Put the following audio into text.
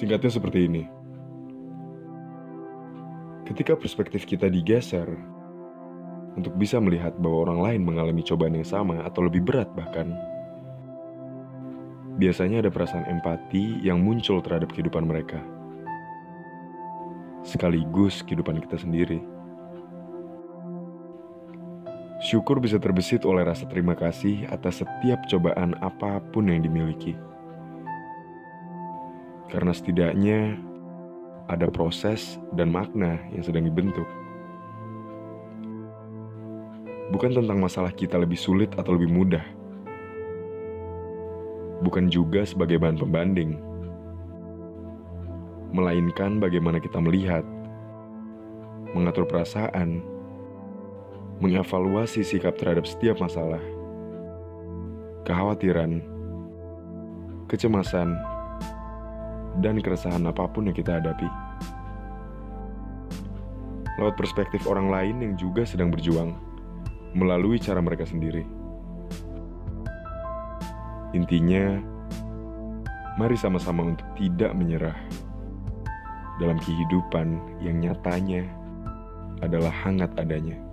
Singkatnya seperti ini. Ketika perspektif kita digeser, untuk bisa melihat bahwa orang lain mengalami cobaan yang sama atau lebih berat bahkan, biasanya ada perasaan empati yang muncul terhadap kehidupan mereka. Sekaligus kehidupan kita sendiri. Syukur bisa terbesit oleh rasa terima kasih atas setiap cobaan apa pun yang dimiliki. Karena setidaknya ada proses dan makna yang sedang dibentuk. Bukan tentang masalah kita lebih sulit atau lebih mudah. Bukan juga sebagai bahan pembanding. Melainkan bagaimana kita melihat, mengatur perasaan, mengevaluasi sikap terhadap setiap masalah, kekhawatiran, kecemasan, dan keresahan apa pun yang kita hadapi. Lewat perspektif orang lain yang juga sedang berjuang melalui cara mereka sendiri. Intinya, mari sama-sama untuk tidak menyerah dalam kehidupan yang nyatanya adalah hangat adanya.